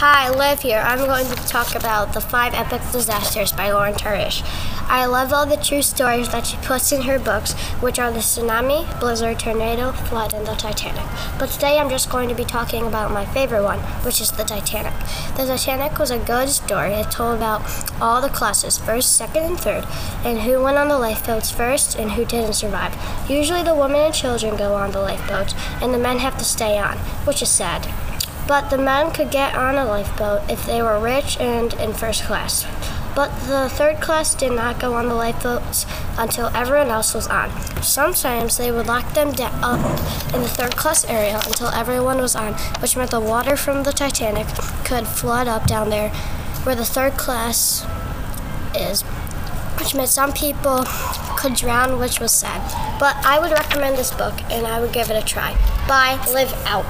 Hi, Liv here. I'm going to talk about The Five Epic Disasters by Lauren Tarshis. I love all the true stories that she puts in her books, which are the tsunami, blizzard, tornado, flood, and the Titanic. But today I'm just going to be talking about my favorite one, which is the Titanic. The Titanic was a good story. It told about all the classes, first, second, and third, and who went on the lifeboats first and who didn't survive. Usually the women and children go on the lifeboats, and the men have to stay on, which is sad. But the men could get on a lifeboat if they were rich and in first class. But the third class did not go on the lifeboats until everyone else was on. Sometimes they would lock them up in the third class area until everyone was on, which meant the water from the Titanic could flood up down there where the third class is, which meant some people could drown, which was sad. But I would recommend this book and I would give it a try. Bye, Liv out.